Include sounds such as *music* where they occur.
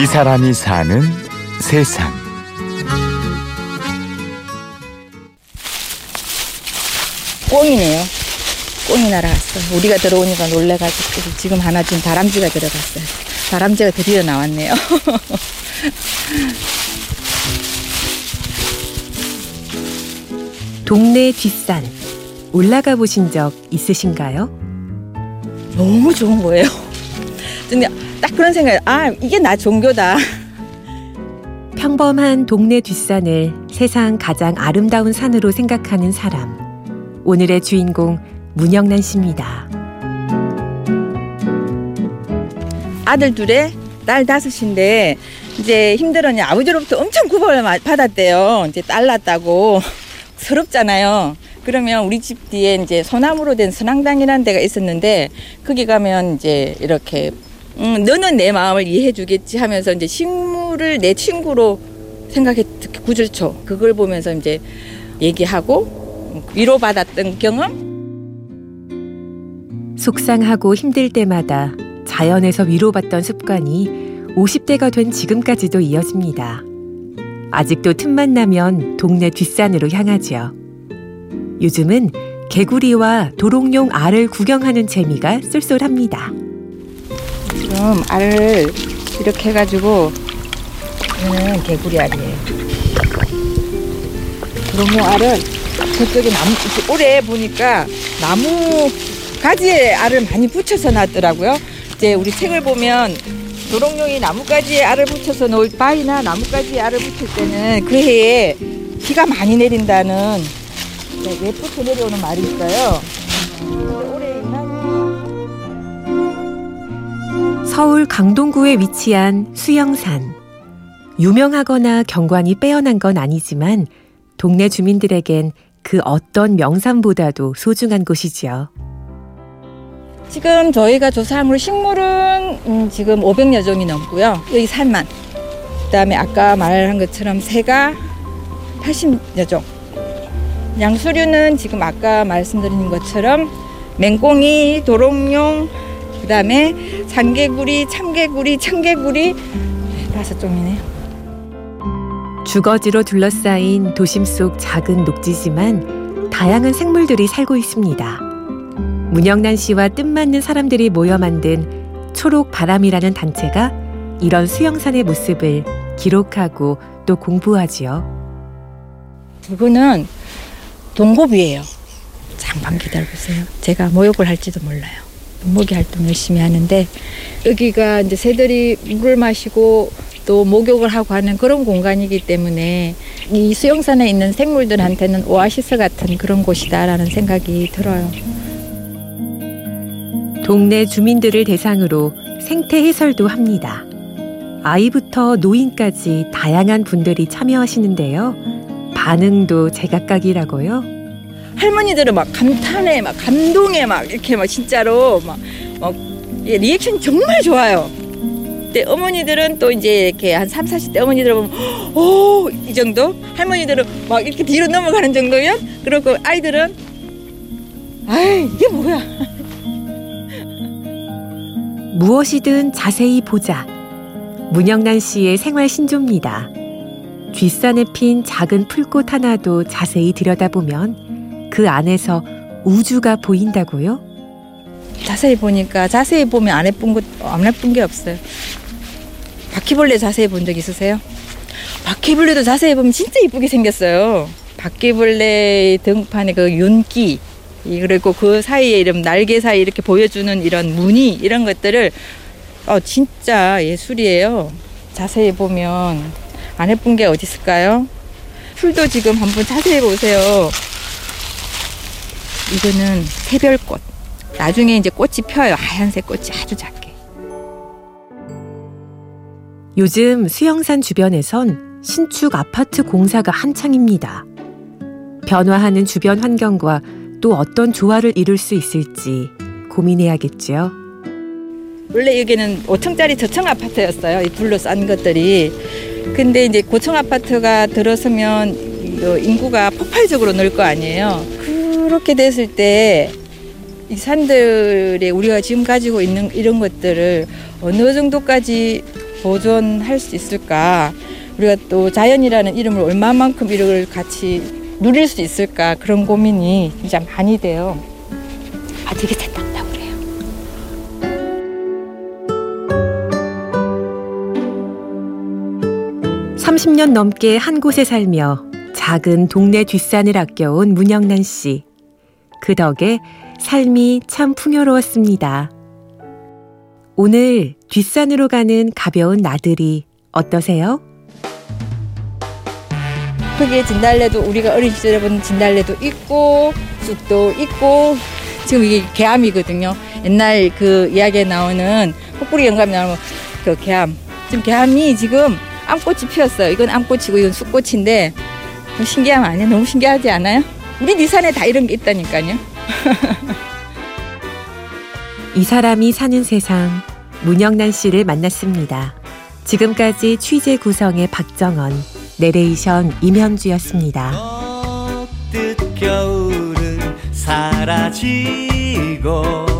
이 사람이 사는 세상. 꽁이네요. 꽁이 날아갔어. 우리가 들어오니까 놀래가지고 지금 하나 지금 다람쥐가 들어갔어요. 다람쥐가 드디어 나왔네요. *laughs* 동네 뒷산 올라가 보신 적 있으신가요? 너무 좋은 거예요. 근데 딱 그런 생각이 아 이게 나 종교다. 평범한 동네 뒷산을 세상 가장 아름다운 산으로 생각하는 사람. 오늘의 주인공 문영란 씨입니다. 아들 둘에 딸 다섯인데 이제 힘들었냐 아버지로부터 엄청 구박을 마- 받았대요. 이제 딸 낳았다고 서럽잖아요. 그러면 우리 집 뒤에 이제 소나무로 된 선앙당이라는 데가 있었는데 거기 가면 이제 이렇게 음, 너는 내 마음을 이해해 주겠지 하면서 이제 식물을 내 친구로 생각해 구절초 그걸 보면서 이제 얘기하고 위로받았던 경험 속상하고 힘들 때마다 자연에서 위로받던 습관이 50대가 된 지금까지도 이어집니다. 아직도 틈만 나면 동네 뒷산으로 향하지요. 요즘은 개구리와 도롱뇽 알을 구경하는 재미가 쏠쏠합니다. 지금 알을 이렇게 해가지고 이거는 개구리 알이에요. 그러면 알을 저쪽에 나무 올해 보니까 나무 가지에 알을 많이 붙여서 놨더라고요. 이제 우리 책을 보면 도롱뇽이 나뭇가지에 알을 붙여서 놓을 바위나 나뭇가지에 알을 붙일 때는 그 해에 비가 많이 내린다는 네, 예쁘게 내려오는 말이 있어요. 서울 강동구에 위치한 수영산. 유명하거나 경관이 빼어난 건 아니지만 동네 주민들에겐 그 어떤 명산보다도 소중한 곳이지요. 지금 저희가 조사한 물 식물은 음, 지금 500여 종이 넘고요. 여기 산만. 그다음에 아까 말한 것처럼 새가 80여 종. 양수류는 지금 아까 말씀드린 것처럼 맹꽁이, 도롱뇽, 그 다음에 장개구리, 참개구리, 청개구리 다섯 종이네요. 주거지로 둘러싸인 도심 속 작은 녹지지만 다양한 생물들이 살고 있습니다. 문영란 씨와 뜻맞는 사람들이 모여 만든 초록 바람이라는 단체가 이런 수영산의 모습을 기록하고 또 공부하지요. 이거는 동고비예요. 잠깐 기다려보세요. 제가 모욕을 할지도 몰라요. 목욕 활동 열심히 하는데 여기가 이제 새들이 물을 마시고 또 목욕을 하고 하는 그런 공간이기 때문에 이 수영산에 있는 생물들한테는 오아시스 같은 그런 곳이다라는 생각이 들어요. 동네 주민들을 대상으로 생태 해설도 합니다. 아이부터 노인까지 다양한 분들이 참여하시는데요. 반응도 제각각이라고요. 할머니들은 막 감탄해, 막 감동해, 막 이렇게 막 진짜로 막, 막 예, 리액션 정말 좋아요. 근데 어머니들은 또 이제 이렇게 한 3, 40대 어머니들 보면 오, 이 정도? 할머니들은 막 이렇게 뒤로 넘어가는 정도면 그리고 아이들은 아이, 이게 뭐야? *laughs* 무엇이든 자세히 보자. 문영란 씨의 생활 신조입니다. 뒷산에 핀 작은 풀꽃 하나도 자세히 들여다보면 그 안에서 우주가 보인다고요? 자세히 보니까 자세히 보면 안 예쁜 것안 예쁜 게 없어요. 바퀴벌레 자세히 본 적 있으세요? 바퀴벌레도 자세히 보면 진짜 이쁘게 생겼어요. 바퀴벌레 등판에 그 윤기 이 그리고 그 사이에 이런 날개 사이 이렇게 보여주는 이런 무늬 이런 것들을 어 진짜 예술이에요. 자세히 보면 안 예쁜 게 어디 있을까요? 풀도 지금 한번 자세히 보세요. 이거는 새별꽃. 나중에 이제 꽃이 펴요. 하얀색 꽃이 아주 작게. 요즘 수영산 주변에선 신축 아파트 공사가 한창입니다. 변화하는 주변 환경과 또 어떤 조화를 이룰 수 있을지 고민해야겠지요. 원래 여기는 5층짜리 저층 아파트였어요. 이 둘러싼 것들이. 근데 이제 고층 아파트가 들어서면 인구가 폭발적으로 늘 거 아니에요. 그렇게 됐을 때 이 산들에 우리가 지금 가지고 있는 이런 것들을 어느 정도까지 보존할 수 있을까? 우리가 또 자연이라는 이름을 얼마만큼 이걸 같이 누릴 수 있을까? 그런 고민이 진짜 많이 돼요. 아, 되게 됐다 그래요. 30년 넘게 한 곳에 살며 작은 동네 뒷산을 아껴온 문영란 씨. 그 덕에 삶이 참 풍요로웠습니다. 오늘 뒷산으로 가는 가벼운 나들이 어떠세요? 거기에 진달래도 우리가 어린 시절에 본 진달래도 있고 쑥도 있고 지금 이게 개암이거든요. 옛날 그 이야기에 나오는 폭부리 영감에 나오는 그 개암. 지금 개암이 지금 암꽃이 피었어요. 이건 암꽃이고 이건 쑥꽃인데 뭐 신기함 아니에요? 너무 신기하지 않아요? 우리 니산에 다 이런 게 있다니까요. *laughs* 이 사람이 사는 세상 문영란 씨를 만났습니다. 지금까지 취재 구성의 박정원, 내레이션 임현주였습니다. 사라지고